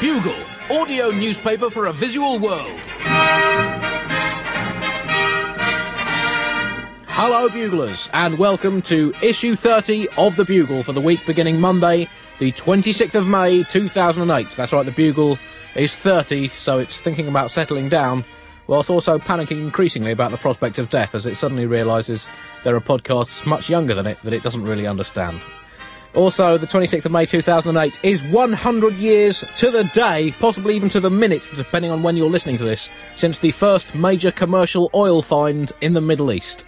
Bugle, audio newspaper for a visual world. Hello, Buglers, and welcome to issue 30 of The Bugle for the week beginning Monday, the 26th of May 2008. That's right, The Bugle is 30, so it's thinking about settling down, whilst also panicking increasingly about the prospect of death as it suddenly realises there are podcasts much younger than it that it doesn't really understand. Also, the 26th of May 2008 is 100 years to the day, possibly even to the minute, depending on when you're listening to this, since the first major commercial oil find in the Middle East.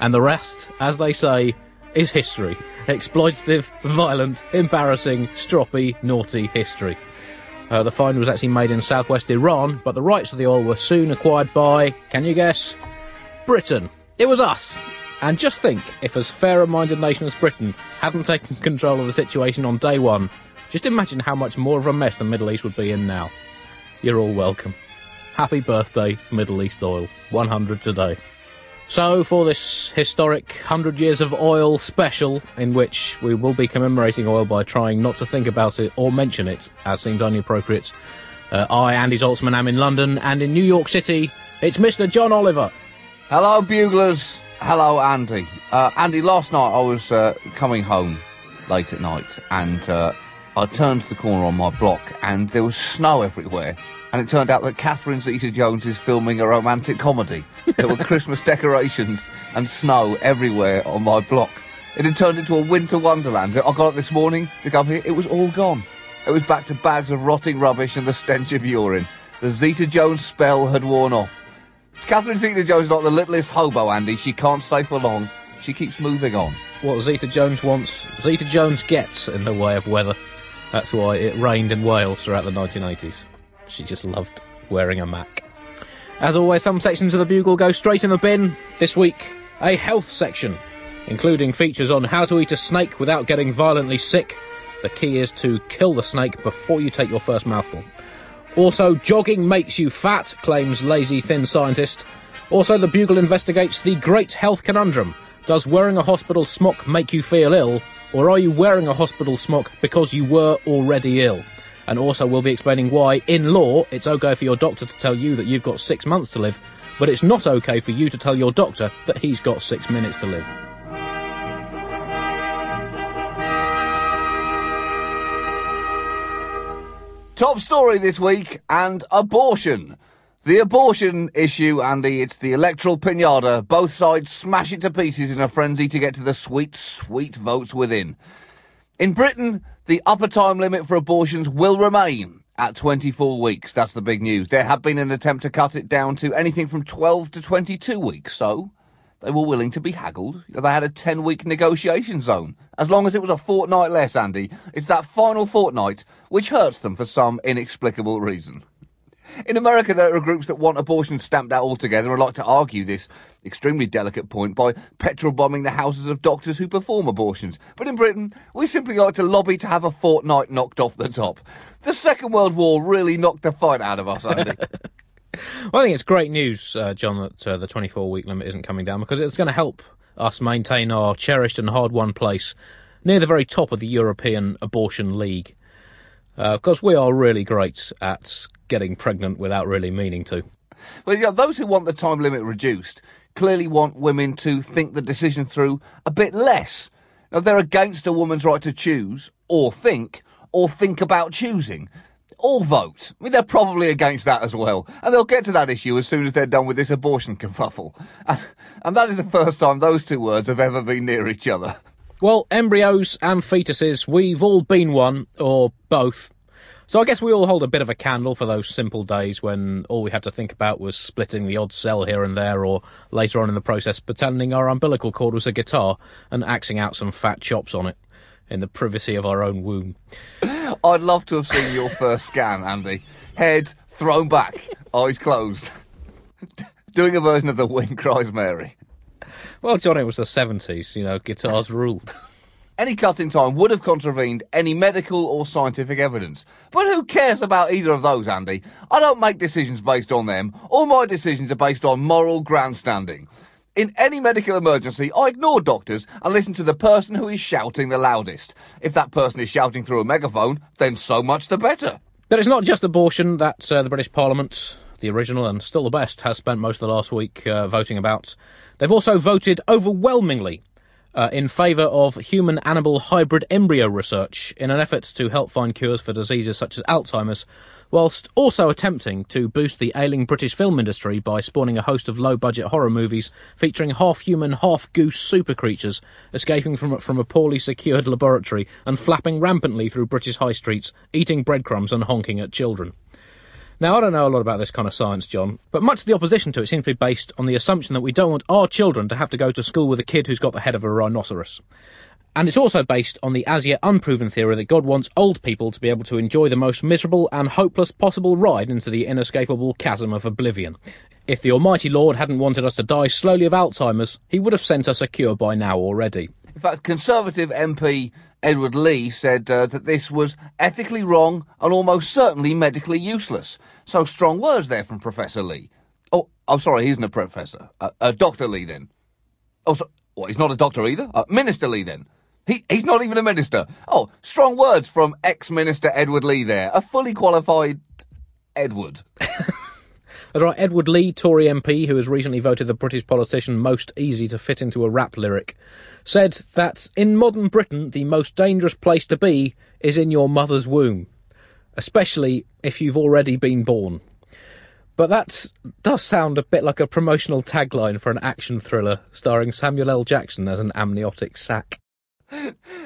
And the rest, as they say, is history. Exploitative, violent, embarrassing, stroppy, naughty history. Uh, the find was actually made in southwest Iran, but the rights of the oil were soon acquired by, can you guess? Britain. It was us. And just think, if as fair a minded nation as Britain hadn't taken control of the situation on day one, just imagine how much more of a mess the Middle East would be in now. You're all welcome. Happy birthday, Middle East Oil. 100 today. So, for this historic 100 Years of Oil special, in which we will be commemorating oil by trying not to think about it or mention it, as seemed only appropriate, uh, I, Andy Zaltzman, am in London, and in New York City, it's Mr. John Oliver. Hello, buglers. Hello, Andy. Uh, Andy, last night I was uh, coming home late at night and uh, I turned the corner on my block and there was snow everywhere. And it turned out that Catherine Zeta Jones is filming a romantic comedy. There were Christmas decorations and snow everywhere on my block. It had turned into a winter wonderland. I got up this morning to come here, it was all gone. It was back to bags of rotting rubbish and the stench of urine. The Zeta Jones spell had worn off. Catherine Zeta Jones is not the littlest hobo, Andy. She can't stay for long. She keeps moving on. What Zeta Jones wants, Zeta Jones gets in the way of weather. That's why it rained in Wales throughout the 1980s. She just loved wearing a Mac. As always, some sections of the Bugle go straight in the bin. This week, a health section, including features on how to eat a snake without getting violently sick. The key is to kill the snake before you take your first mouthful. Also, jogging makes you fat, claims lazy thin scientist. Also, the Bugle investigates the great health conundrum. Does wearing a hospital smock make you feel ill, or are you wearing a hospital smock because you were already ill? And also, we'll be explaining why, in law, it's okay for your doctor to tell you that you've got six months to live, but it's not okay for you to tell your doctor that he's got six minutes to live. Top story this week and abortion. The abortion issue, Andy, it's the electoral pinata. Both sides smash it to pieces in a frenzy to get to the sweet, sweet votes within. In Britain, the upper time limit for abortions will remain at 24 weeks. That's the big news. There had been an attempt to cut it down to anything from 12 to 22 weeks, so they were willing to be haggled. They had a 10 week negotiation zone. As long as it was a fortnight less, Andy. It's that final fortnight which hurts them for some inexplicable reason. In America, there are groups that want abortion stamped out altogether and like to argue this extremely delicate point by petrol bombing the houses of doctors who perform abortions. But in Britain, we simply like to lobby to have a fortnight knocked off the top. The Second World War really knocked the fight out of us, Andy. Well, I think it's great news, uh, John, that uh, the 24 week limit isn't coming down because it's going to help us maintain our cherished and hard won place near the very top of the European Abortion League. Because we are really great at getting pregnant without really meaning to. Well, those who want the time limit reduced clearly want women to think the decision through a bit less. Now, they're against a woman's right to choose, or think, or think about choosing. Or vote. I mean, they're probably against that as well. And they'll get to that issue as soon as they're done with this abortion kerfuffle. And, and that is the first time those two words have ever been near each other. Well, embryos and fetuses, we've all been one, or both. So I guess we all hold a bit of a candle for those simple days when all we had to think about was splitting the odd cell here and there, or later on in the process, pretending our umbilical cord was a guitar and axing out some fat chops on it in the privacy of our own womb. I'd love to have seen your first scan, Andy. Head thrown back, eyes closed. Doing a version of the Wind Cries Mary. Well, John, it was the 70s, you know, guitars ruled. Any cut in time would have contravened any medical or scientific evidence. But who cares about either of those, Andy? I don't make decisions based on them. All my decisions are based on moral grandstanding. In any medical emergency, I ignore doctors and listen to the person who is shouting the loudest. If that person is shouting through a megaphone, then so much the better. But it's not just abortion that uh, the British Parliament, the original and still the best, has spent most of the last week uh, voting about. They've also voted overwhelmingly uh, in favour of human animal hybrid embryo research in an effort to help find cures for diseases such as Alzheimer's, whilst also attempting to boost the ailing British film industry by spawning a host of low budget horror movies featuring half human, half goose super creatures escaping from, from a poorly secured laboratory and flapping rampantly through British high streets, eating breadcrumbs and honking at children. Now, I don't know a lot about this kind of science, John, but much of the opposition to it seems to be based on the assumption that we don't want our children to have to go to school with a kid who's got the head of a rhinoceros. And it's also based on the as yet unproven theory that God wants old people to be able to enjoy the most miserable and hopeless possible ride into the inescapable chasm of oblivion. If the Almighty Lord hadn't wanted us to die slowly of Alzheimer's, he would have sent us a cure by now already. In fact, Conservative MP Edward Leigh said uh, that this was ethically wrong and almost certainly medically useless. So strong words there from Professor Leigh. Oh, I'm sorry, he's not a professor. Uh, uh, Dr. Leigh, then. Oh, so, well, he's not a doctor either. Uh, Minister Leigh, then. He, he's not even a minister. Oh, strong words from ex-minister Edward Leigh there. A fully qualified Edward. That's right, Edward Leigh, Tory MP, who has recently voted the British politician most easy to fit into a rap lyric, said that in modern Britain, the most dangerous place to be is in your mother's womb, especially if you've already been born. But that does sound a bit like a promotional tagline for an action thriller starring Samuel L. Jackson as an amniotic sac.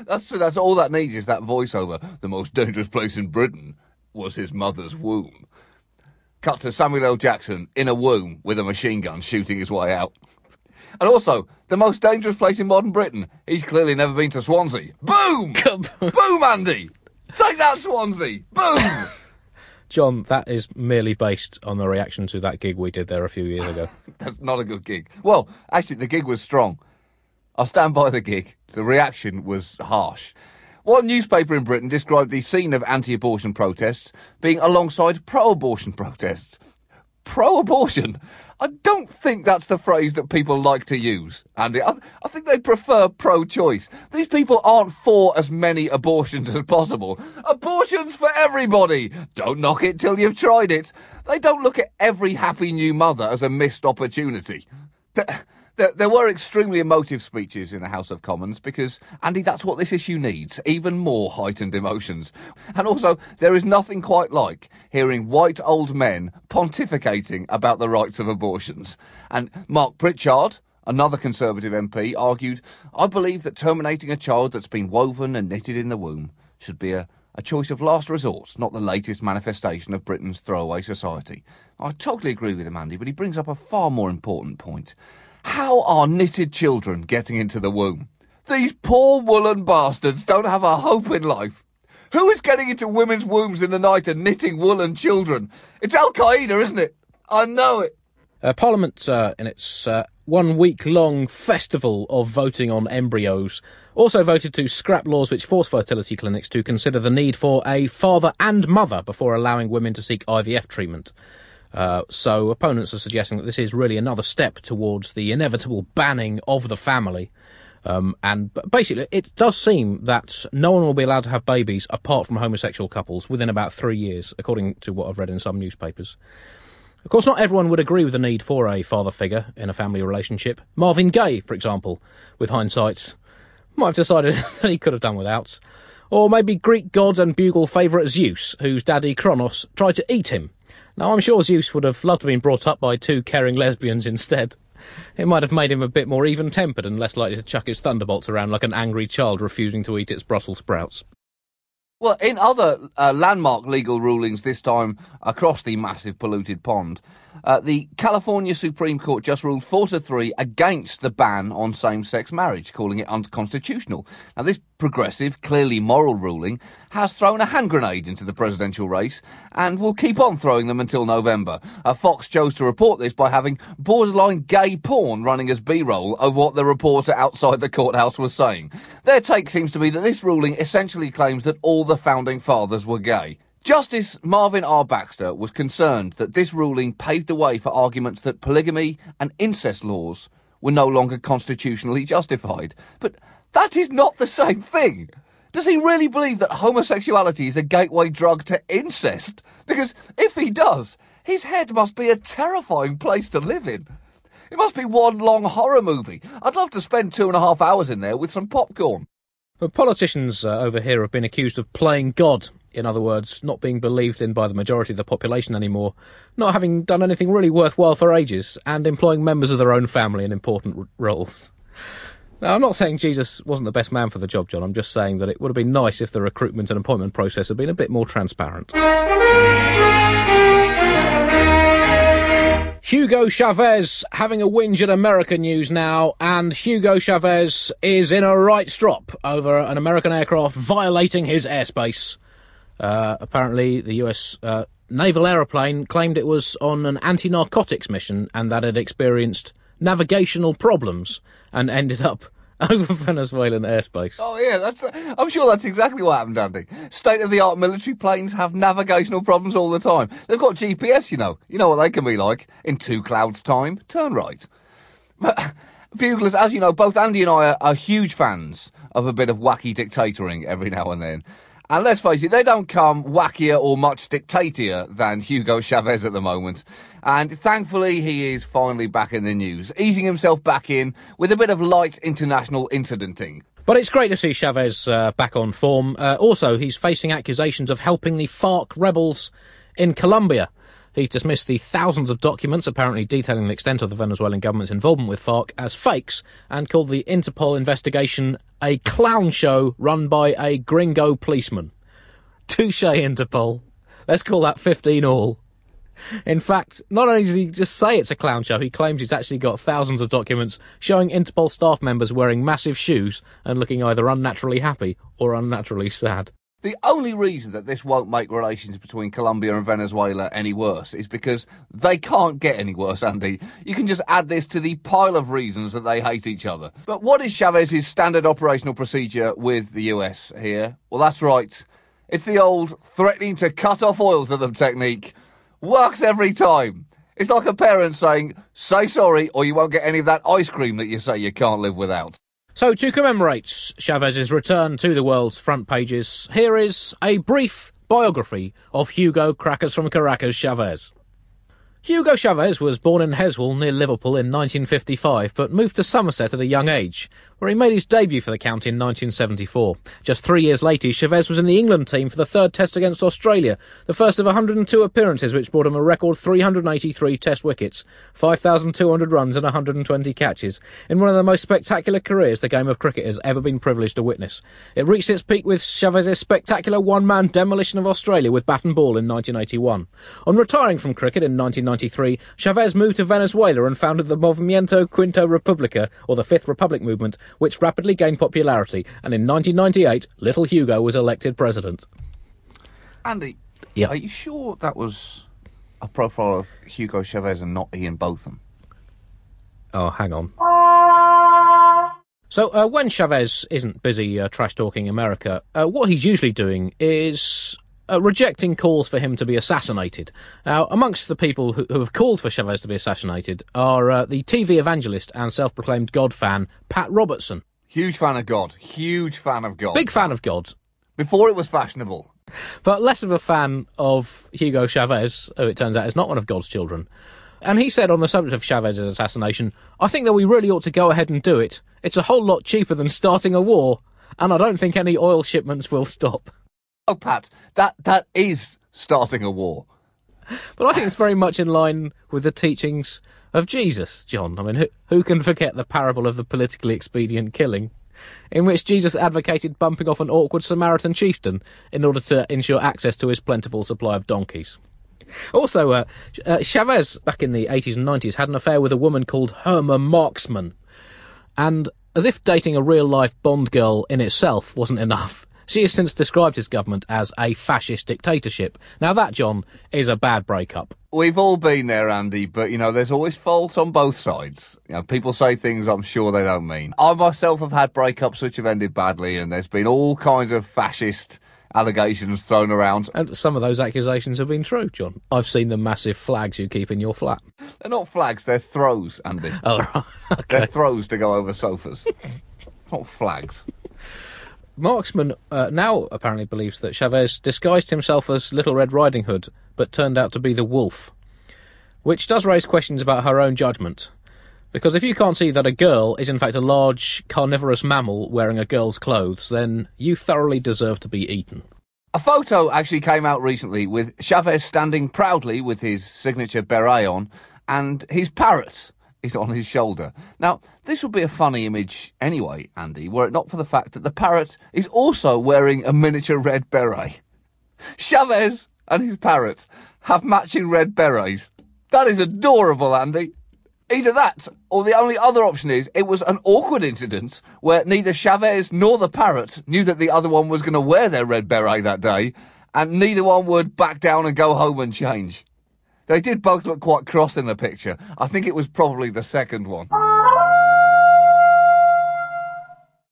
That's true. That's all that needs is that voiceover. The most dangerous place in Britain was his mother's womb. Cut to Samuel L. Jackson in a womb with a machine gun shooting his way out. And also, the most dangerous place in modern Britain. He's clearly never been to Swansea. Boom! Boom, Andy! Take that, Swansea! Boom! John, that is merely based on the reaction to that gig we did there a few years ago. That's not a good gig. Well, actually, the gig was strong. I'll stand by the gig. The reaction was harsh. One newspaper in Britain described the scene of anti abortion protests being alongside pro abortion protests. Pro abortion? I don't think that's the phrase that people like to use, Andy. I, I think they prefer pro choice. These people aren't for as many abortions as possible. Abortions for everybody! Don't knock it till you've tried it. They don't look at every happy new mother as a missed opportunity. There, there, were extremely emotive speeches in the House of Commons because, Andy, that's what this issue needs even more heightened emotions. And also, there is nothing quite like hearing white old men pontificating about the rights of abortions. And Mark Pritchard, another Conservative MP, argued I believe that terminating a child that's been woven and knitted in the womb should be a, a choice of last resort, not the latest manifestation of Britain's throwaway society. I totally agree with him, Andy, but he brings up a far more important point. How are knitted children getting into the womb? These poor woolen bastards don't have a hope in life. Who is getting into women's wombs in the night and knitting woolen children? It's Al Qaeda, isn't it? I know it. Uh, Parliament, uh, in its uh, one week long festival of voting on embryos, also voted to scrap laws which force fertility clinics to consider the need for a father and mother before allowing women to seek IVF treatment. Uh, so opponents are suggesting that this is really another step towards the inevitable banning of the family. Um, and basically, it does seem that no one will be allowed to have babies apart from homosexual couples within about three years, according to what I've read in some newspapers. Of course, not everyone would agree with the need for a father figure in a family relationship. Marvin Gaye, for example, with hindsight, might have decided that he could have done without. Or maybe Greek god and bugle favourite Zeus, whose daddy Kronos tried to eat him now, I'm sure Zeus would have loved to have been brought up by two caring lesbians instead. It might have made him a bit more even tempered and less likely to chuck his thunderbolts around like an angry child refusing to eat its Brussels sprouts. Well, in other uh, landmark legal rulings, this time across the massive polluted pond, uh, the California Supreme Court just ruled 4 to 3 against the ban on same sex marriage, calling it unconstitutional. Now, this progressive, clearly moral ruling has thrown a hand grenade into the presidential race and will keep on throwing them until November. Uh, Fox chose to report this by having borderline gay porn running as B roll of what the reporter outside the courthouse was saying. Their take seems to be that this ruling essentially claims that all the founding fathers were gay. Justice Marvin R. Baxter was concerned that this ruling paved the way for arguments that polygamy and incest laws were no longer constitutionally justified. But that is not the same thing. Does he really believe that homosexuality is a gateway drug to incest? Because if he does, his head must be a terrifying place to live in. It must be one long horror movie. I'd love to spend two and a half hours in there with some popcorn. Politicians uh, over here have been accused of playing God. In other words, not being believed in by the majority of the population anymore, not having done anything really worthwhile for ages, and employing members of their own family in important roles. Now, I'm not saying Jesus wasn't the best man for the job, John. I'm just saying that it would have been nice if the recruitment and appointment process had been a bit more transparent. Hugo Chavez having a whinge at American news now, and Hugo Chavez is in a right strop over an American aircraft violating his airspace. Uh, apparently, the US uh, naval aeroplane claimed it was on an anti narcotics mission and that it experienced navigational problems and ended up over Venezuelan airspace. Oh yeah, that's. I'm sure that's exactly what happened, Andy. State of the art military planes have navigational problems all the time. They've got GPS, you know. You know what they can be like. In two clouds' time, turn right. But buglers, as you know, both Andy and I are, are huge fans of a bit of wacky dictatoring every now and then. And let's face it, they don't come wackier or much dictatier than Hugo Chavez at the moment. And thankfully, he is finally back in the news, easing himself back in with a bit of light international incidenting. But it's great to see Chavez uh, back on form. Uh, also, he's facing accusations of helping the FARC rebels in Colombia. He's dismissed the thousands of documents apparently detailing the extent of the Venezuelan government's involvement with FARC as fakes and called the Interpol investigation a clown show run by a gringo policeman. Touche, Interpol. Let's call that 15 all. In fact, not only does he just say it's a clown show, he claims he's actually got thousands of documents showing Interpol staff members wearing massive shoes and looking either unnaturally happy or unnaturally sad. The only reason that this won't make relations between Colombia and Venezuela any worse is because they can't get any worse, Andy. You can just add this to the pile of reasons that they hate each other. But what is Chavez's standard operational procedure with the US here? Well, that's right. It's the old threatening to cut off oil to them technique. Works every time. It's like a parent saying, say sorry or you won't get any of that ice cream that you say you can't live without. So, to commemorate Chavez's return to the world's front pages, here is a brief biography of Hugo Crackers from Caracas Chavez. Hugo Chavez was born in Heswall near Liverpool in 1955, but moved to Somerset at a young age, where he made his debut for the county in 1974. Just three years later, Chavez was in the England team for the third test against Australia, the first of 102 appearances, which brought him a record 383 test wickets, 5,200 runs, and 120 catches, in one of the most spectacular careers the game of cricket has ever been privileged to witness. It reached its peak with Chavez's spectacular one-man demolition of Australia with bat and ball in 1981. On retiring from cricket in 1993, Chavez moved to Venezuela and founded the Movimiento Quinto Republica, or the Fifth Republic movement, which rapidly gained popularity, and in 1998, Little Hugo was elected president. Andy, Yeah. are you sure that was a profile of Hugo Chavez and not Ian Botham? Oh, hang on. So, uh, when Chavez isn't busy uh, trash talking America, uh, what he's usually doing is uh, rejecting calls for him to be assassinated. Now, amongst the people who, who have called for Chavez to be assassinated are uh, the TV evangelist and self proclaimed God fan, Pat Robertson. Huge fan of God. Huge fan of God. Big fan of God, Before it was fashionable. but less of a fan of Hugo Chavez, who it turns out is not one of God's children. And he said on the subject of Chavez's assassination, I think that we really ought to go ahead and do it. It's a whole lot cheaper than starting a war, and I don't think any oil shipments will stop. Oh, Pat, that that is starting a war. But I think it's very much in line with the teachings of Jesus, John. I mean, who, who can forget the parable of the politically expedient killing, in which Jesus advocated bumping off an awkward Samaritan chieftain in order to ensure access to his plentiful supply of donkeys? Also, uh, uh, Chavez, back in the 80s and 90s, had an affair with a woman called Herma Marksman. And as if dating a real life Bond girl in itself wasn't enough, she has since described his government as a fascist dictatorship. Now, that, John, is a bad breakup. We've all been there, Andy, but you know, there's always fault on both sides. You know, people say things I'm sure they don't mean. I myself have had breakups which have ended badly, and there's been all kinds of fascist allegations thrown around. And some of those accusations have been true, John. I've seen the massive flags you keep in your flat. They're not flags, they're throws, Andy. Oh, right. They're throws to go over sofas. not flags. Marksman uh, now apparently believes that Chavez disguised himself as Little Red Riding Hood, but turned out to be the wolf. Which does raise questions about her own judgment. Because if you can't see that a girl is in fact a large carnivorous mammal wearing a girl's clothes, then you thoroughly deserve to be eaten. A photo actually came out recently with Chavez standing proudly with his signature beret on and his parrot is on his shoulder. Now, this would be a funny image anyway, Andy, were it not for the fact that the parrot is also wearing a miniature red beret. Chavez and his parrot have matching red berets. That is adorable, Andy. Either that, or the only other option is it was an awkward incident where neither Chavez nor the parrot knew that the other one was going to wear their red beret that day, and neither one would back down and go home and change. They did both look quite cross in the picture. I think it was probably the second one.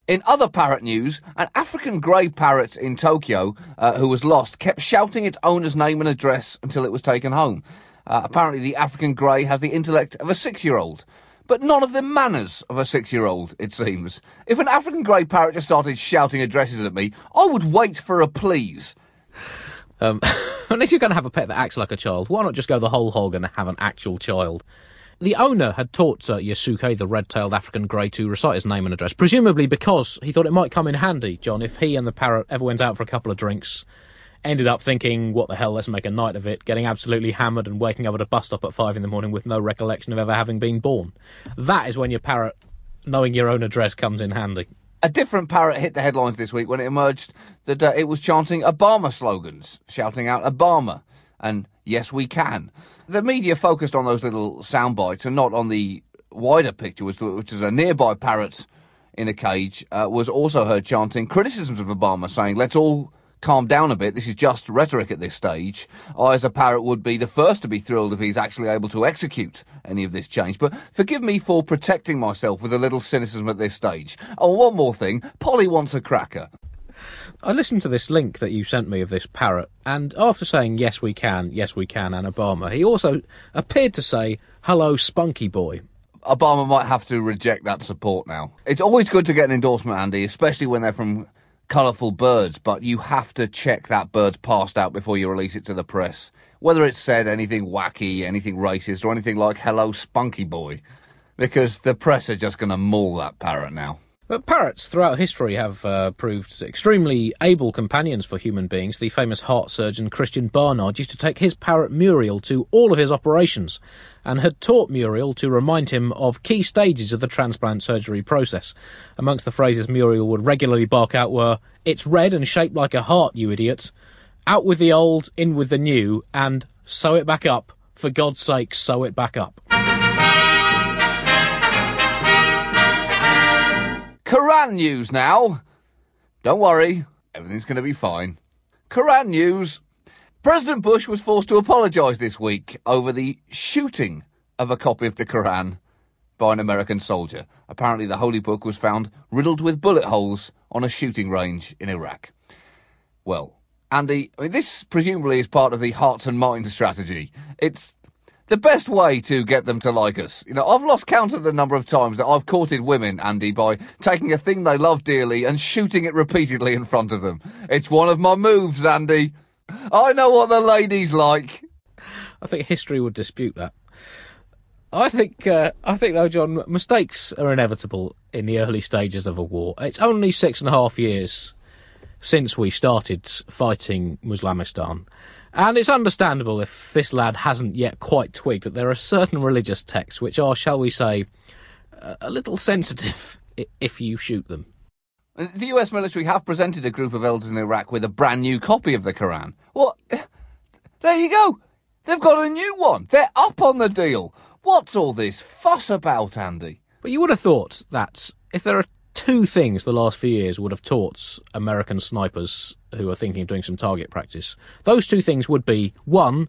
In other parrot news, an African grey parrot in Tokyo uh, who was lost kept shouting its owner's name and address until it was taken home. Uh, apparently, the African grey has the intellect of a six year old, but none of the manners of a six year old, it seems. If an African grey parrot just started shouting addresses at me, I would wait for a please. Um, unless you're going to have a pet that acts like a child, why not just go the whole hog and have an actual child? The owner had taught uh, Yasuke, the red-tailed African grey, to recite his name and address, presumably because he thought it might come in handy, John, if he and the parrot ever went out for a couple of drinks, ended up thinking, what the hell, let's make a night of it, getting absolutely hammered and waking up at a bus stop at five in the morning with no recollection of ever having been born. That is when your parrot, knowing your own address, comes in handy. A different parrot hit the headlines this week when it emerged that uh, it was chanting Obama slogans, shouting out Obama and yes, we can. The media focused on those little sound bites and not on the wider picture, which, is a nearby parrot in a cage, uh, was also heard chanting criticisms of Obama, saying, let's all calm down a bit. This is just rhetoric at this stage. I, as a parrot, would be the first to be thrilled if he's actually able to execute any of this change. But forgive me for protecting myself with a little cynicism at this stage. Oh, one more thing. Polly wants a cracker. I listened to this link that you sent me of this parrot, and after saying yes we can, yes we can, and Obama, he also appeared to say hello, spunky boy. Obama might have to reject that support now. It's always good to get an endorsement, Andy, especially when they're from colourful birds, but you have to check that bird's past out before you release it to the press. Whether it's said anything wacky, anything racist, or anything like hello, spunky boy. Because the press are just going to maul that parrot now. But parrots throughout history have uh, proved extremely able companions for human beings. The famous heart surgeon Christiaan Barnard used to take his parrot Muriel to all of his operations and had taught Muriel to remind him of key stages of the transplant surgery process. Amongst the phrases Muriel would regularly bark out were, It's red and shaped like a heart, you idiot. Out with the old, in with the new, and sew it back up. For God's sake, sew it back up. Quran news now. Don't worry, everything's going to be fine. Quran news. President Bush was forced to apologise this week over the shooting of a copy of the Quran by an American soldier. Apparently, the holy book was found riddled with bullet holes on a shooting range in Iraq. Well, Andy, I mean, this presumably is part of the hearts and minds strategy. It's the best way to get them to like us. You know, I've lost count of the number of times that I've courted women, Andy, by taking a thing they love dearly and shooting it repeatedly in front of them. It's one of my moves, Andy. I know what the ladies like. I think history would dispute that. I think, uh, I think though, John, mistakes are inevitable in the early stages of a war. It's only six and a half years since we started fighting Muslamistan. And it's understandable if this lad hasn't yet quite twigged that there are certain religious texts which are, shall we say, a little sensitive if you shoot them. The US military have presented a group of elders in Iraq with a brand new copy of the Quran. What? There you go. They've got a new one. They're up on the deal. What's all this fuss about, Andy? But you would have thought that if there are two things the last few years would have taught American snipers who are thinking of doing some target practice. Those two things would be one,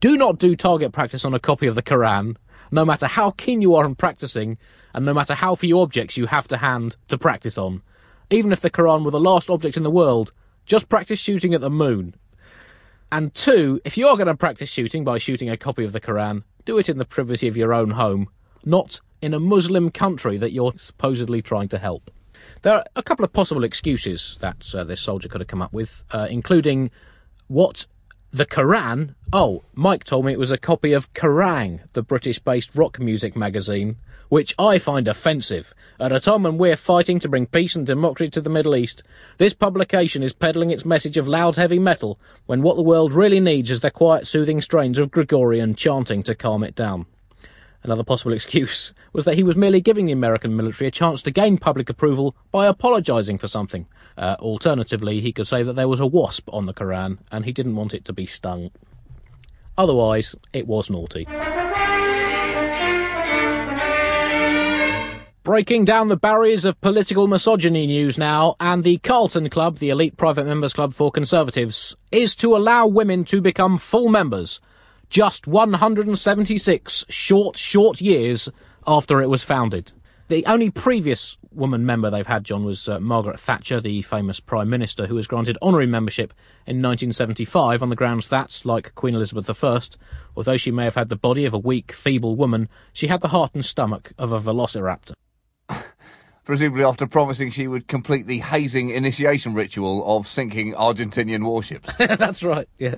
do not do target practice on a copy of the Quran, no matter how keen you are on practicing, and no matter how few objects you have to hand to practice on. Even if the Quran were the last object in the world, just practice shooting at the moon. And two, if you are going to practice shooting by shooting a copy of the Quran, do it in the privacy of your own home, not in a Muslim country that you're supposedly trying to help. There are a couple of possible excuses that uh, this soldier could have come up with, uh, including what the Koran. Oh, Mike told me it was a copy of Kerrang, the British based rock music magazine, which I find offensive. At a time when we're fighting to bring peace and democracy to the Middle East, this publication is peddling its message of loud heavy metal when what the world really needs is the quiet soothing strains of Gregorian chanting to calm it down. Another possible excuse was that he was merely giving the American military a chance to gain public approval by apologising for something. Uh, alternatively, he could say that there was a wasp on the Koran and he didn't want it to be stung. Otherwise, it was naughty. Breaking down the barriers of political misogyny news now, and the Carlton Club, the elite private members club for Conservatives, is to allow women to become full members just 176 short, short years after it was founded. The only previous woman member they've had, John, was uh, Margaret Thatcher, the famous Prime Minister, who was granted honorary membership in 1975 on the grounds that, like Queen Elizabeth I, although she may have had the body of a weak, feeble woman, she had the heart and stomach of a velociraptor. Presumably after promising she would complete the hazing initiation ritual of sinking Argentinian warships. That's right, yeah.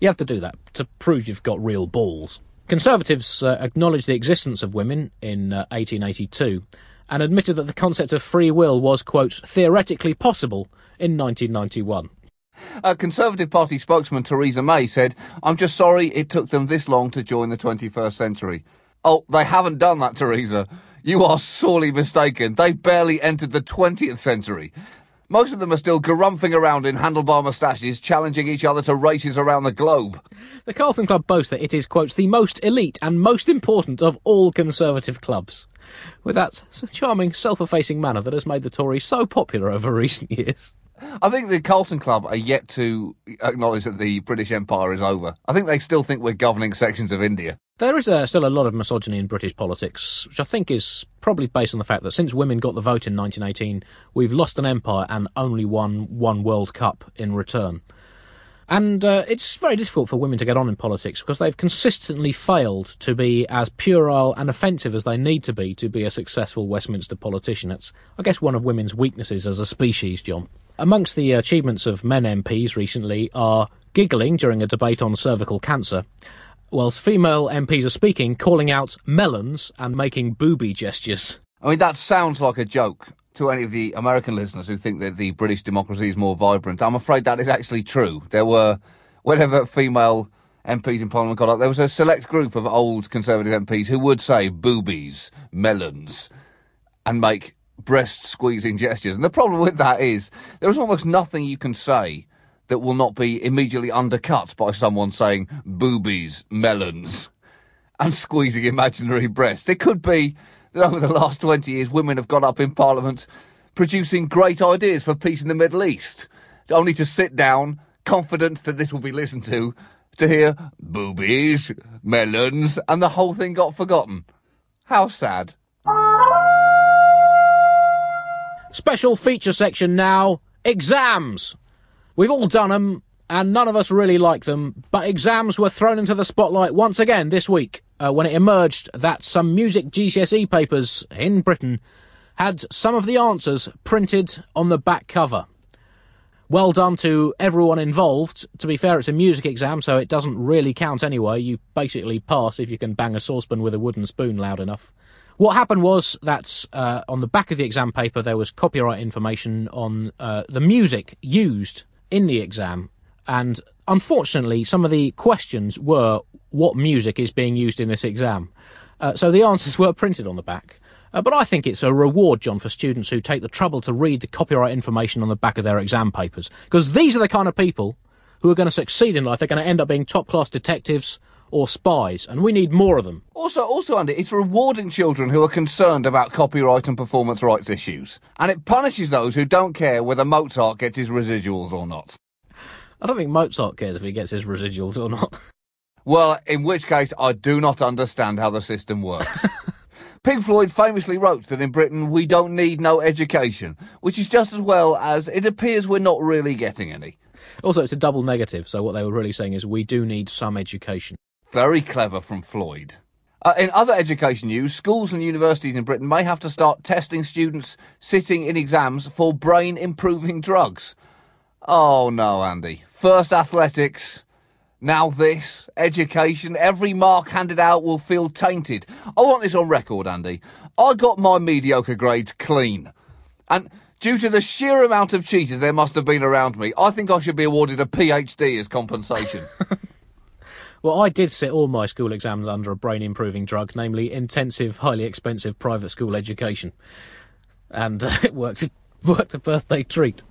You have to do that to prove you've got real balls. Conservatives uh, acknowledged the existence of women in uh, 1882 and admitted that the concept of free will was, quote, theoretically possible in 1991. A Conservative Party spokesman Theresa May said, I'm just sorry it took them this long to join the 21st century. Oh, they haven't done that, Theresa. You are sorely mistaken. They've barely entered the 20th century. Most of them are still garumphing around in handlebar moustaches, challenging each other to races around the globe. The Carlton Club boasts that it is, quote, the most elite and most important of all Conservative clubs. With that charming, self effacing manner that has made the Tories so popular over recent years. I think the Carlton Club are yet to acknowledge that the British Empire is over. I think they still think we're governing sections of India. There is uh, still a lot of misogyny in British politics, which I think is probably based on the fact that since women got the vote in 1918, we've lost an empire and only won one World Cup in return. And uh, it's very difficult for women to get on in politics because they've consistently failed to be as puerile and offensive as they need to be to be a successful Westminster politician. It's, I guess, one of women's weaknesses as a species, John. Amongst the achievements of men MPs recently are giggling during a debate on cervical cancer whilst female MPs are speaking, calling out melons and making booby gestures. I mean, that sounds like a joke to any of the American listeners who think that the British democracy is more vibrant. I'm afraid that is actually true. There were, whenever female MPs in Parliament got up, there was a select group of old Conservative MPs who would say boobies, melons, and make breast squeezing gestures. And the problem with that is there is almost nothing you can say that will not be immediately undercut by someone saying boobies, melons, and squeezing imaginary breasts. It could be that over the last 20 years, women have got up in Parliament producing great ideas for peace in the Middle East, only to sit down, confident that this will be listened to, to hear boobies, melons, and the whole thing got forgotten. How sad. Special feature section now exams. We've all done them, and none of us really like them, but exams were thrown into the spotlight once again this week uh, when it emerged that some music GCSE papers in Britain had some of the answers printed on the back cover. Well done to everyone involved. To be fair, it's a music exam, so it doesn't really count anyway. You basically pass if you can bang a saucepan with a wooden spoon loud enough. What happened was that uh, on the back of the exam paper there was copyright information on uh, the music used in the exam, and unfortunately, some of the questions were what music is being used in this exam. Uh, so the answers were printed on the back. Uh, but I think it's a reward, John, for students who take the trouble to read the copyright information on the back of their exam papers. Because these are the kind of people who are going to succeed in life. They're going to end up being top class detectives or spies, and we need more of them. Also, also, Andy, it's rewarding children who are concerned about copyright and performance rights issues, and it punishes those who don't care whether Mozart gets his residuals or not. I don't think Mozart cares if he gets his residuals or not. Well, in which case, I do not understand how the system works. Pink Floyd famously wrote that in Britain we don't need no education, which is just as well as it appears we're not really getting any. Also, it's a double negative, so what they were really saying is we do need some education. Very clever from Floyd. Uh, in other education news, schools and universities in Britain may have to start testing students sitting in exams for brain improving drugs. Oh no, Andy. First athletics, now this, education, every mark handed out will feel tainted. I want this on record, Andy. I got my mediocre grades clean. And due to the sheer amount of cheaters there must have been around me, I think I should be awarded a PhD as compensation. Well, I did sit all my school exams under a brain improving drug, namely intensive, highly expensive private school education. And uh, it worked, worked a birthday treat.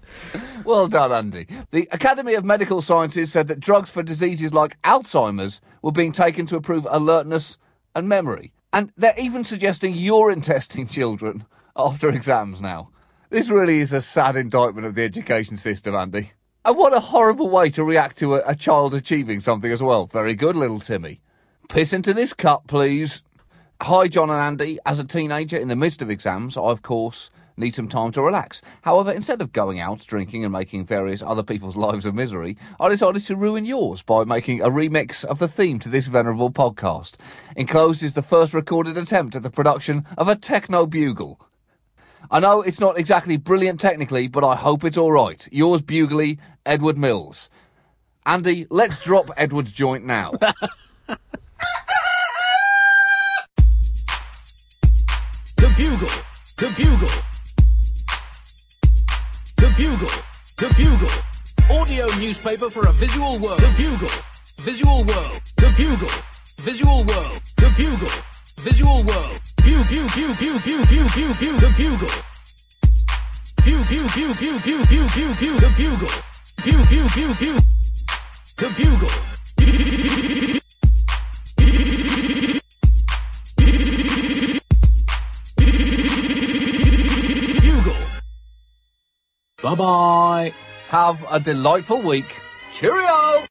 well done, Andy. The Academy of Medical Sciences said that drugs for diseases like Alzheimer's were being taken to improve alertness and memory. And they're even suggesting urine testing children after exams now. This really is a sad indictment of the education system, Andy. And what a horrible way to react to a, a child achieving something as well. Very good, little Timmy. Piss into this cup, please. Hi, John and Andy. As a teenager in the midst of exams, I, of course, need some time to relax. However, instead of going out, drinking, and making various other people's lives a misery, I decided to ruin yours by making a remix of the theme to this venerable podcast. Enclosed is the first recorded attempt at the production of a techno bugle. I know it's not exactly brilliant technically, but I hope it's alright. Yours bugly, Edward Mills. Andy, let's drop Edward's joint now. The Bugle. The Bugle. The Bugle. The Bugle. Audio newspaper for a visual world. The Bugle. Visual world. The Bugle. Visual world. The Bugle. Visual world. Pew pew pew pew pew pew pew pew. The Bugle. Pew pew pew pew pew pew pew pew. The Bugle. Pew pew pew pew. The Bugle. Bugle. Bye bye. Have a delightful week. Cheerio!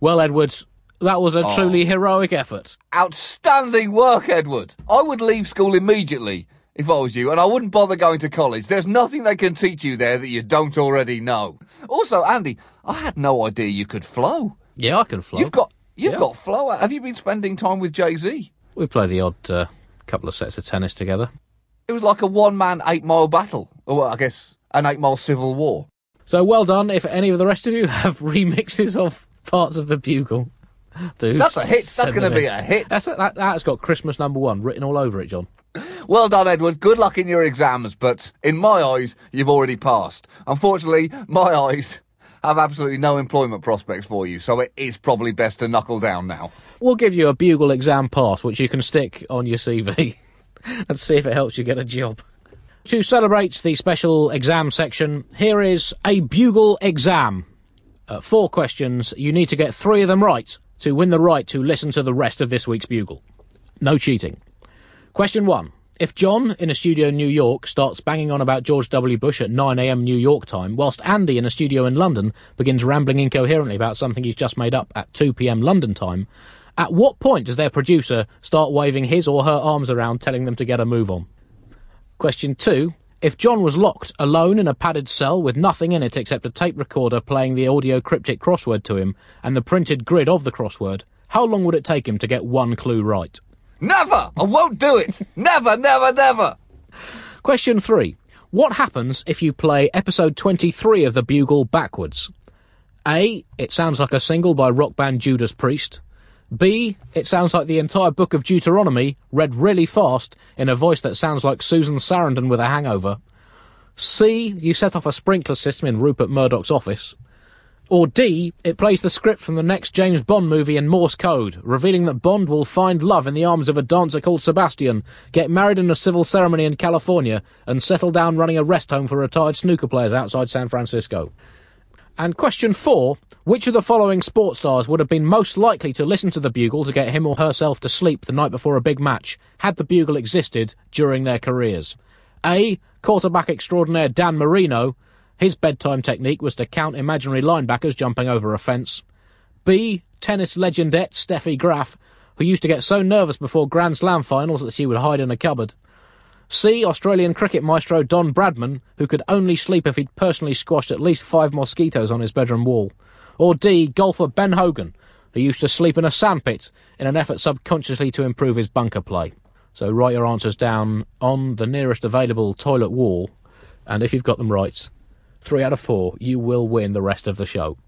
Well, Edwards, that was a truly heroic effort. Outstanding work, Edward. I would leave school immediately if I was you, and I wouldn't bother going to college. There's nothing they can teach you there that you don't already know. Also, Andy, I had no idea you could flow. Yeah, I can flow. You've got you've Yeah. got flow. Have you been spending time with Jay Z? We play the odd uh, couple of sets of tennis together. It was like a one man eight mile battle. Or well, I guess an eight mile civil war. So well done. If any of the rest of you have remixes of parts of the bugle, do That's a hit. That's going to be a hit. That's a, that, that's got Christmas number one written all over it, John. Well done, Edward. Good luck in your exams, but in my eyes, you've already passed. Unfortunately, my eyes have absolutely no employment prospects for you, so it is probably best to knuckle down now. We'll give you a bugle exam pass, which you can stick on your CV and see if it helps you get a job. To celebrate the special exam section, here is a bugle exam. Uh, four questions. You need to get three of them right to win the right to listen to the rest of this week's bugle. No cheating. Question one. If John in a studio in New York starts banging on about George W. Bush at 9am New York time, whilst Andy in a studio in London begins rambling incoherently about something he's just made up at 2pm London time, at what point does their producer start waving his or her arms around telling them to get a move on? Question two. If John was locked alone in a padded cell with nothing in it except a tape recorder playing the audio cryptic crossword to him and the printed grid of the crossword, how long would it take him to get one clue right? Never! I won't do it! never, never, never! Question three. What happens if you play episode 23 of The Bugle backwards? A. It sounds like a single by rock band Judas Priest. B. It sounds like the entire book of Deuteronomy read really fast in a voice that sounds like Susan Sarandon with a hangover. C. You set off a sprinkler system in Rupert Murdoch's office. Or D, it plays the script from the next James Bond movie in Morse code, revealing that Bond will find love in the arms of a dancer called Sebastian, get married in a civil ceremony in California, and settle down running a rest home for retired snooker players outside San Francisco. And question four Which of the following sports stars would have been most likely to listen to the Bugle to get him or herself to sleep the night before a big match had the Bugle existed during their careers? A. Quarterback extraordinaire Dan Marino. His bedtime technique was to count imaginary linebackers jumping over a fence. B. Tennis legendette Steffi Graf, who used to get so nervous before Grand Slam finals that she would hide in a cupboard. C. Australian cricket maestro Don Bradman, who could only sleep if he'd personally squashed at least five mosquitoes on his bedroom wall. Or D. Golfer Ben Hogan, who used to sleep in a sandpit in an effort subconsciously to improve his bunker play. So write your answers down on the nearest available toilet wall, and if you've got them right, three out of four, you will win the rest of the show.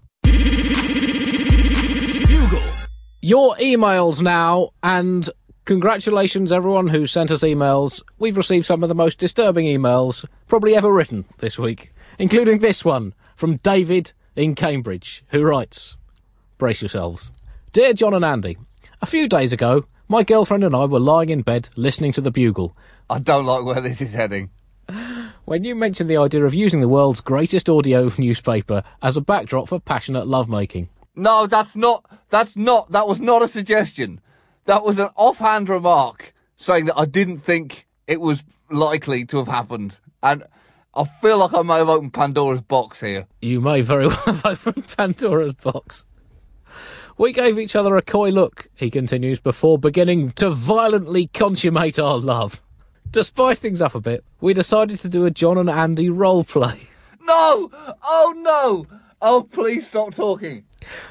Your emails now, and congratulations everyone who sent us emails. We've received some of the most disturbing emails probably ever written this week, including this one from David in Cambridge, who writes Brace yourselves. Dear John and Andy, a few days ago, my girlfriend and I were lying in bed listening to the bugle I don't like where this is heading. when you mentioned the idea of using the world's greatest audio newspaper as a backdrop for passionate lovemaking. No, that's not. That's not. That was not a suggestion. That was an offhand remark saying that I didn't think it was likely to have happened, and I feel like I may have opened Pandora's box here. You may very well have opened Pandora's box. We gave each other a coy look, he continues, before beginning to violently consummate our love. To spice things up a bit, we decided to do a John and Andy role play. No! Oh no! Oh, please stop talking.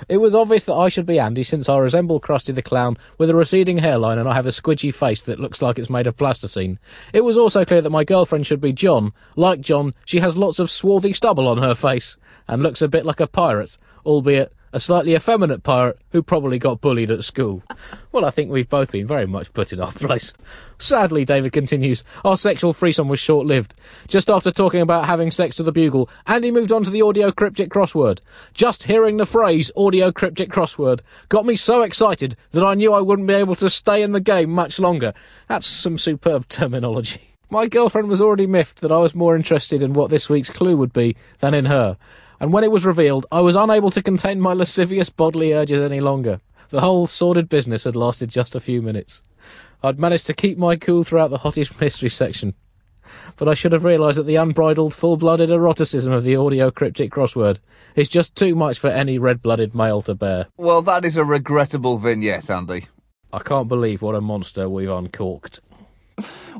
It was obvious that I should be Andy since I resemble Krusty the Clown with a receding hairline and I have a squidgy face that looks like it's made of plasticine. It was also clear that my girlfriend should be John. Like John, she has lots of swarthy stubble on her face and looks a bit like a pirate, albeit a slightly effeminate pirate who probably got bullied at school. Well, I think we've both been very much put in our place. Sadly, David continues, our sexual threesome was short lived. Just after talking about having sex to the bugle, Andy moved on to the audio cryptic crossword. Just hearing the phrase audio cryptic crossword got me so excited that I knew I wouldn't be able to stay in the game much longer. That's some superb terminology. My girlfriend was already miffed that I was more interested in what this week's clue would be than in her, and when it was revealed, I was unable to contain my lascivious bodily urges any longer. The whole sordid business had lasted just a few minutes. I'd managed to keep my cool throughout the hottest mystery section. But I should have realised that the unbridled, full blooded eroticism of the audio cryptic crossword is just too much for any red blooded male to bear. Well, that is a regrettable vignette, Andy. I can't believe what a monster we've uncorked.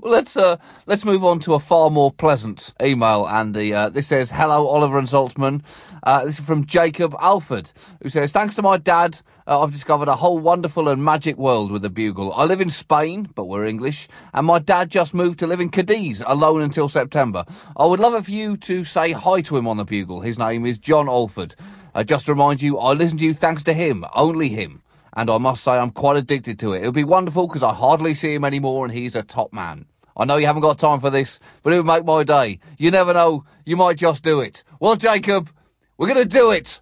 Well, let's uh, let's move on to a far more pleasant email, Andy. Uh, this says, "Hello, Oliver and Zaltzman." Uh, this is from Jacob Alford, who says, "Thanks to my dad, uh, I've discovered a whole wonderful and magic world with the bugle. I live in Spain, but we're English, and my dad just moved to live in Cadiz alone until September. I would love for you to say hi to him on the bugle. His name is John Alford. Uh, just to remind you, I listen to you thanks to him, only him." And I must say, I'm quite addicted to it. It would be wonderful because I hardly see him anymore and he's a top man. I know you haven't got time for this, but it would make my day. You never know, you might just do it. Well, Jacob, we're going to do it.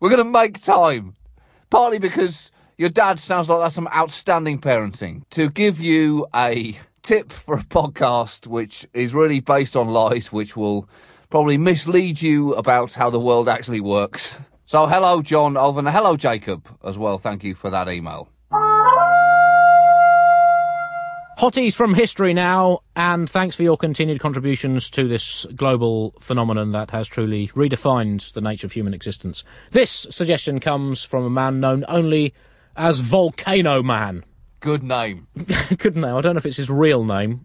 We're going to make time. Partly because your dad sounds like that's some outstanding parenting. To give you a tip for a podcast which is really based on lies, which will probably mislead you about how the world actually works. So, hello, John Alford. Hello, Jacob, as well. Thank you for that email. Hotties from history now, and thanks for your continued contributions to this global phenomenon that has truly redefined the nature of human existence. This suggestion comes from a man known only as Volcano Man. Good name. Good name. I don't know if it's his real name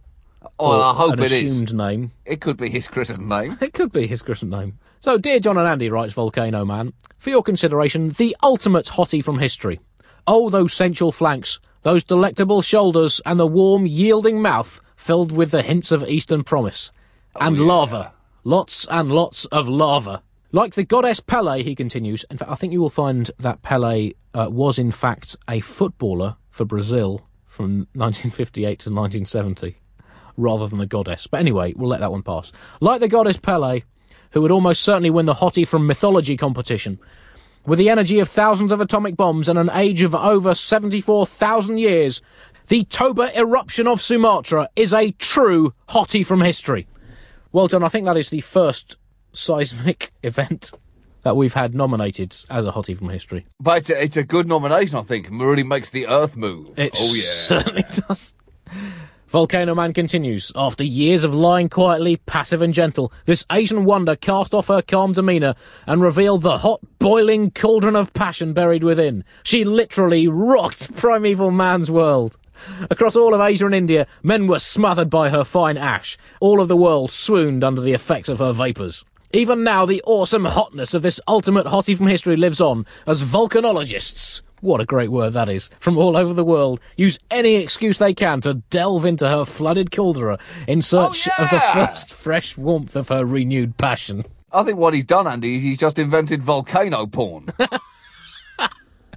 Oh, or I hope an it is. assumed name. It could be his christened name. It could be his christened name. So, dear John and Andy, writes Volcano Man, for your consideration, the ultimate hottie from history. Oh, those sensual flanks, those delectable shoulders, and the warm, yielding mouth filled with the hints of Eastern promise. and lava. Lots and lots of lava. Like the goddess Pele, he continues. In fact, I think you will find that Pele uh, was, in fact, a footballer for Brazil from 1958 to 1970 rather than the goddess. But anyway, we'll let that one pass. Like the goddess Pele, who would almost certainly win the hottie from mythology competition. With the energy of thousands of atomic bombs and an age of over 74,000 years, the Toba eruption of Sumatra is a true hottie from history. Well, done, I think that is the first seismic event that we've had nominated as a hottie from history. But it's a, good nomination, I think. It really makes the earth move. It oh, yeah. certainly does. Volcano Man continues. After years of lying quietly, passive and gentle, this Asian wonder cast off her calm demeanour and revealed the hot, boiling cauldron of passion buried within. She literally rocked Primeval Man's world. Across all of Asia and India, men were smothered by her fine ash. All of the world swooned under the effects of her vapours. Even now, the awesome hotness of this ultimate hottie from history lives on as volcanologists. What a great word that is. From all over the world, use any excuse they can to delve into her flooded caldera in search Oh, of the first fresh warmth of her renewed passion. I think what he's done, Andy, is he's just invented volcano porn.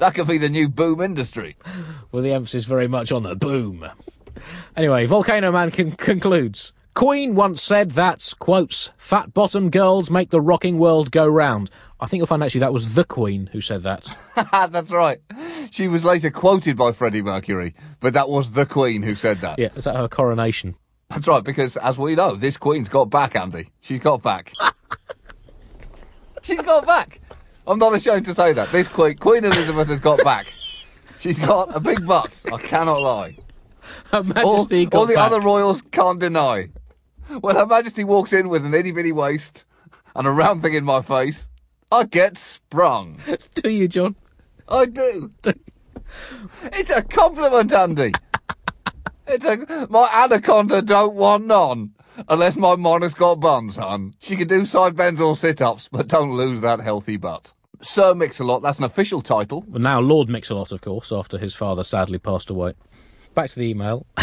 that could be the new boom industry. with the emphasis very much on the boom. Anyway, Volcano Man con- concludes. Queen once said that, quotes, fat bottom girls make the rocking world go round. I think you'll find actually that was the Queen who said that. That's right. She was later quoted by Freddie Mercury, but that was the Queen who said that. Yeah, is that her coronation? That's right, because as we know, this Queen's got back, Andy. She's got back. She's got back. I'm not ashamed to say that. This Queen, Queen Elizabeth has got back. She's got a big butt. I cannot lie. Her All, Majesty got all the back. other royals can't deny. When Her Majesty walks in with an itty bitty waist and a round thing in my face, I get sprung. Do you, John? I do. It's a compliment, Andy. It's a my anaconda don't want none. Unless my monarch's got buns, hun. She can do side bends or sit ups, but don't lose that healthy butt. Sir Mix-a-Lot, that's an official title. Well, now Lord Mix-a-Lot, of course, after his father sadly passed away. Back to the email.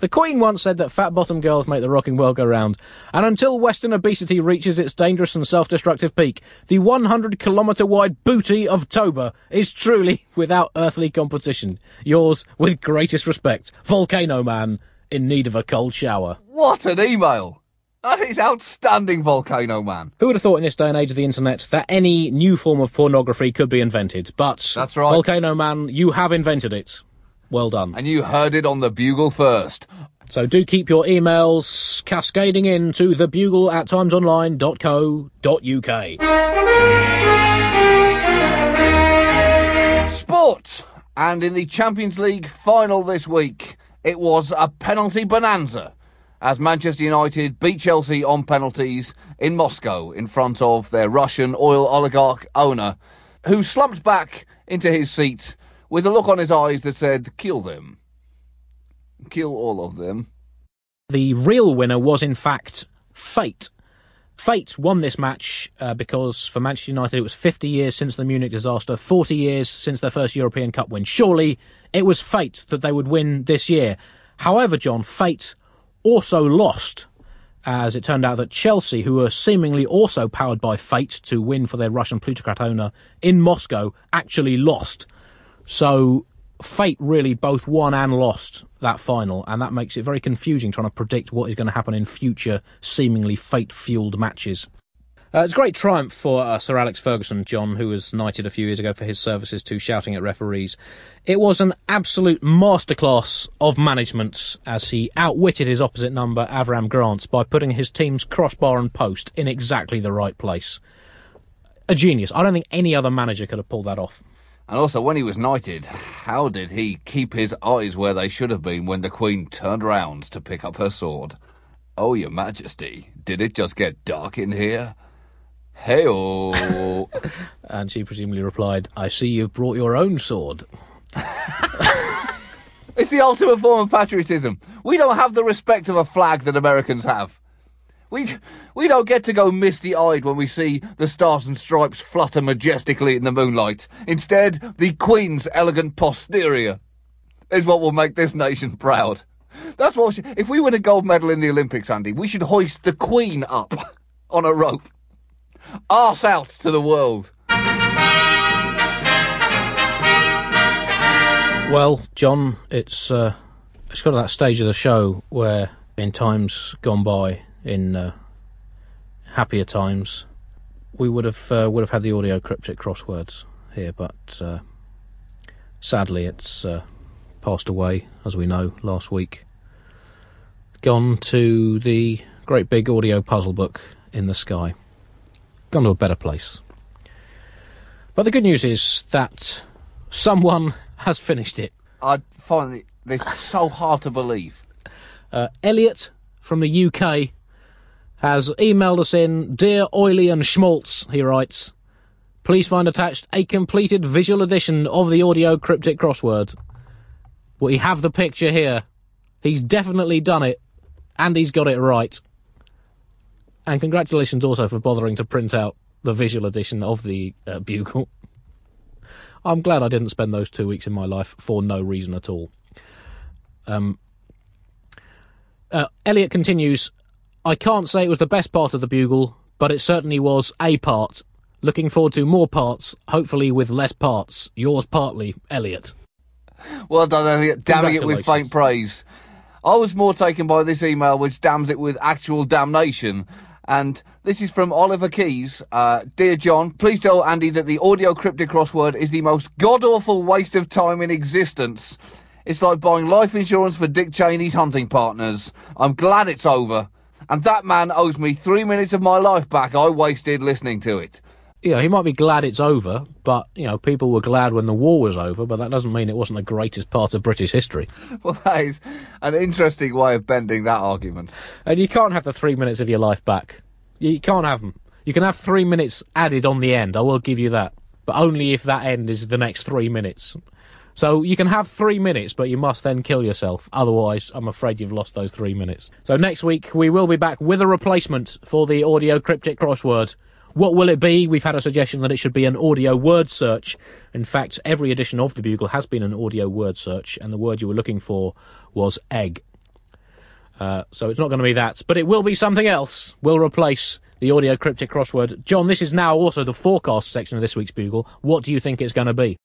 the Queen once said that fat bottom girls make the rocking world go round, and until Western obesity reaches its dangerous and self-destructive peak, the 100 kilometre wide booty of Toba is truly without earthly competition. Yours, with greatest respect, Volcano Man, in need of a cold shower. What an email! That is outstanding, Volcano Man. Who would have thought in this day and age of the internet that any new form of pornography could be invented? But That's right. Volcano Man, you have invented it. Well done. And you heard it on the bugle first. So do keep your emails cascading in to thebugle at timesonline.co.uk. Sport! And in the Champions League final this week, it was a penalty bonanza as Manchester United beat Chelsea on penalties in Moscow in front of their Russian oil oligarch owner, who slumped back into his seat with a look on his eyes that said, Kill them. Kill all of them. The real winner was, in fact, Fate. Fate won this match uh, because for Manchester United it was 50 years since the Munich disaster, 40 years since their first European Cup win. Surely it was fate that they would win this year. However, John, fate also lost, as it turned out that Chelsea, who were seemingly also powered by fate to win for their Russian plutocrat owner in Moscow, actually lost. So fate really both won and lost that final, and that makes it very confusing trying to predict what is going to happen in future seemingly fate fueled matches. Uh, it's a great triumph for uh, Sir Alex Ferguson, John, who was knighted a few years ago for his services to shouting at referees. It was an absolute masterclass of management as he outwitted his opposite number, Avram Grant, by putting his team's crossbar and post in exactly the right place. A genius. I don't think any other manager could have pulled that off. And also, when he was knighted, how did he keep his eyes where they should have been when the Queen turned round to pick up her sword? Oh, Your Majesty, did it just get dark in here? Hey. And she presumably replied, I see you've brought your own sword. it's the ultimate form of patriotism. We don't have the respect of a flag that Americans have. We, we don't get to go misty eyed when we see the stars and stripes flutter majestically in the moonlight. Instead, the Queen's elegant posterior is what will make this nation proud. That's what, should- if we win a gold medal in the Olympics, Andy, we should hoist the Queen up on a rope. Arse out to the world. Well, John, it's uh, it's got to that stage of the show where, in times gone by, in uh, happier times, we would have uh, would have had the audio cryptic crosswords here, but uh, sadly, it's uh, passed away, as we know, last week. Gone to the great big audio puzzle book in the sky. Gone to a better place. But the good news is that someone has finished it. I find this so hard to believe. Uh, Elliot from the UK has emailed us in Dear Oily and Schmaltz, he writes. Please find attached a completed visual edition of the audio cryptic crossword. We have the picture here. He's definitely done it, and he's got it right. And congratulations also for bothering to print out the visual edition of the uh, Bugle. I'm glad I didn't spend those two weeks in my life for no reason at all. Um, uh, Elliot continues I can't say it was the best part of the Bugle, but it certainly was a part. Looking forward to more parts, hopefully with less parts. Yours partly, Elliot. Well done, Elliot. Damning it with faint praise. I was more taken by this email, which damns it with actual damnation. And this is from Oliver Keys. Uh, Dear John, please tell Andy that the audio cryptic crossword is the most god awful waste of time in existence. It's like buying life insurance for Dick Cheney's hunting partners. I'm glad it's over. And that man owes me three minutes of my life back I wasted listening to it. Yeah, he might be glad it's over, but, you know, people were glad when the war was over, but that doesn't mean it wasn't the greatest part of British history. Well, that is an interesting way of bending that argument. And you can't have the three minutes of your life back. You can't have them. You can have three minutes added on the end, I will give you that. But only if that end is the next three minutes. So you can have three minutes, but you must then kill yourself. Otherwise, I'm afraid you've lost those three minutes. So next week, we will be back with a replacement for the audio cryptic crossword. What will it be? We've had a suggestion that it should be an audio word search. In fact, every edition of the Bugle has been an audio word search, and the word you were looking for was egg. Uh, so it's not going to be that, but it will be something else. We'll replace the audio cryptic crossword. John, this is now also the forecast section of this week's Bugle. What do you think it's going to be?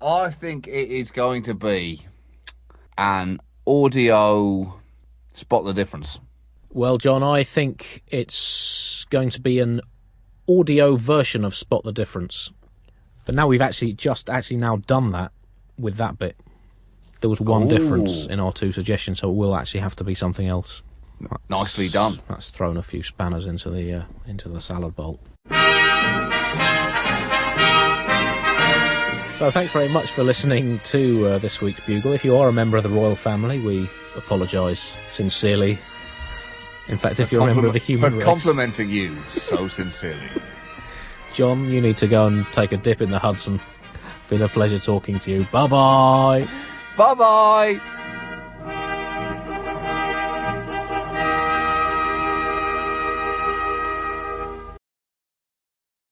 I think it is going to be an audio spot the difference. Well, John, I think it's going to be an audio version of Spot the Difference. But now we've actually just actually now done that with that bit. There was one Ooh. difference in our two suggestions, so it will actually have to be something else. Nicely done. That's thrown a few spanners into the uh, into the salad bowl. So thanks very much for listening to uh, this week's Bugle. If you are a member of the royal family, we apologise sincerely. In fact, if you're a member of the human for race, complimenting you so sincerely. John, you need to go and take a dip in the Hudson. Been a pleasure talking to you. Bye bye. bye bye.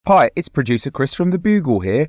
Hi, it's producer Chris from The Bugle here.